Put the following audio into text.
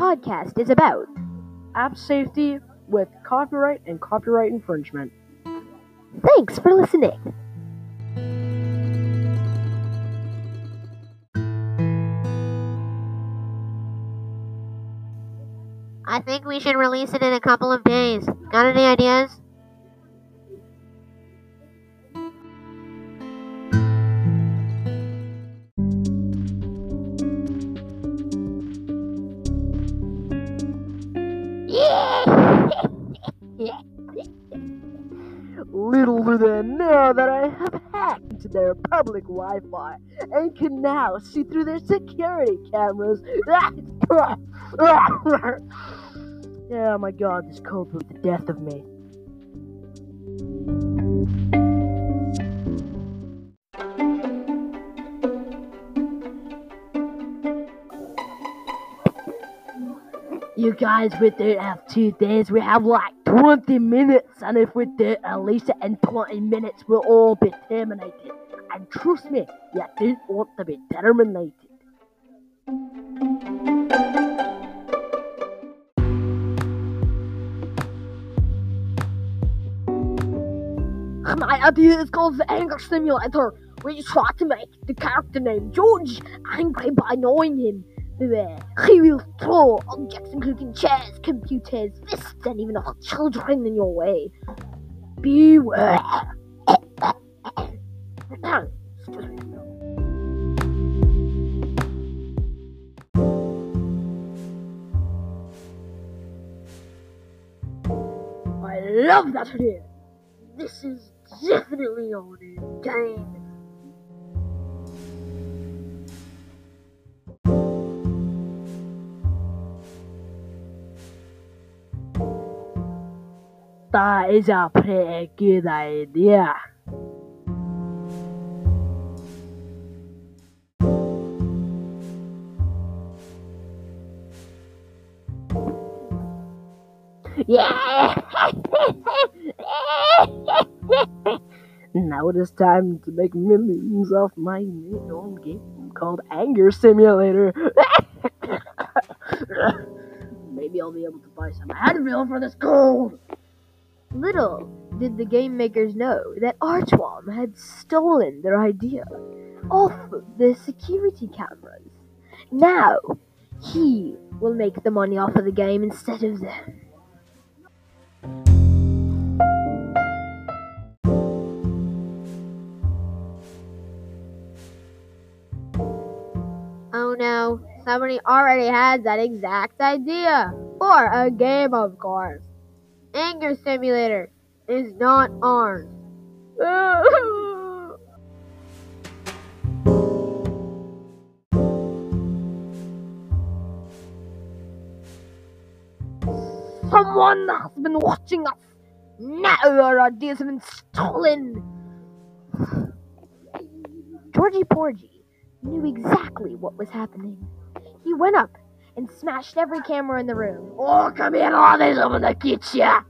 podcast is about app safety with copyright and copyright infringement. Thanks for listening. I think we should release it in a couple of days. Got any ideas? Little do they know that I have hacked into their public Wi Fi and can now see through their security cameras. yeah, my god, this cold was the death of me. You guys, don't have two days, we have like 20 minutes, and if we release it in 20 minutes, we'll all be terminated. And trust me, you don't want to be terminated. My idea is called the Anger Simulator, where you try to make the character named George angry by annoying him. He will throw objects including chairs, computers, fists, and even other children in your way. Beware. I love that idea. This is definitely on a game. That is a pretty good idea. Yeah! now it is time to make millions off my new own game called Anger Simulator. Maybe I'll be able to buy some Advil for this cold. Little did the game makers know that Archwam had stolen their idea off of the security cameras. Now, he will make the money off of the game instead of them. Oh no, somebody already has that exact idea. For a game, of course. Anger Simulator is not ours. Someone has been watching us. Now our ideas have been stolen. Georgie Porgy knew exactly what was happening. He went up and smashed every camera in the room. Oh, come here, all this, I'm gonna get ya.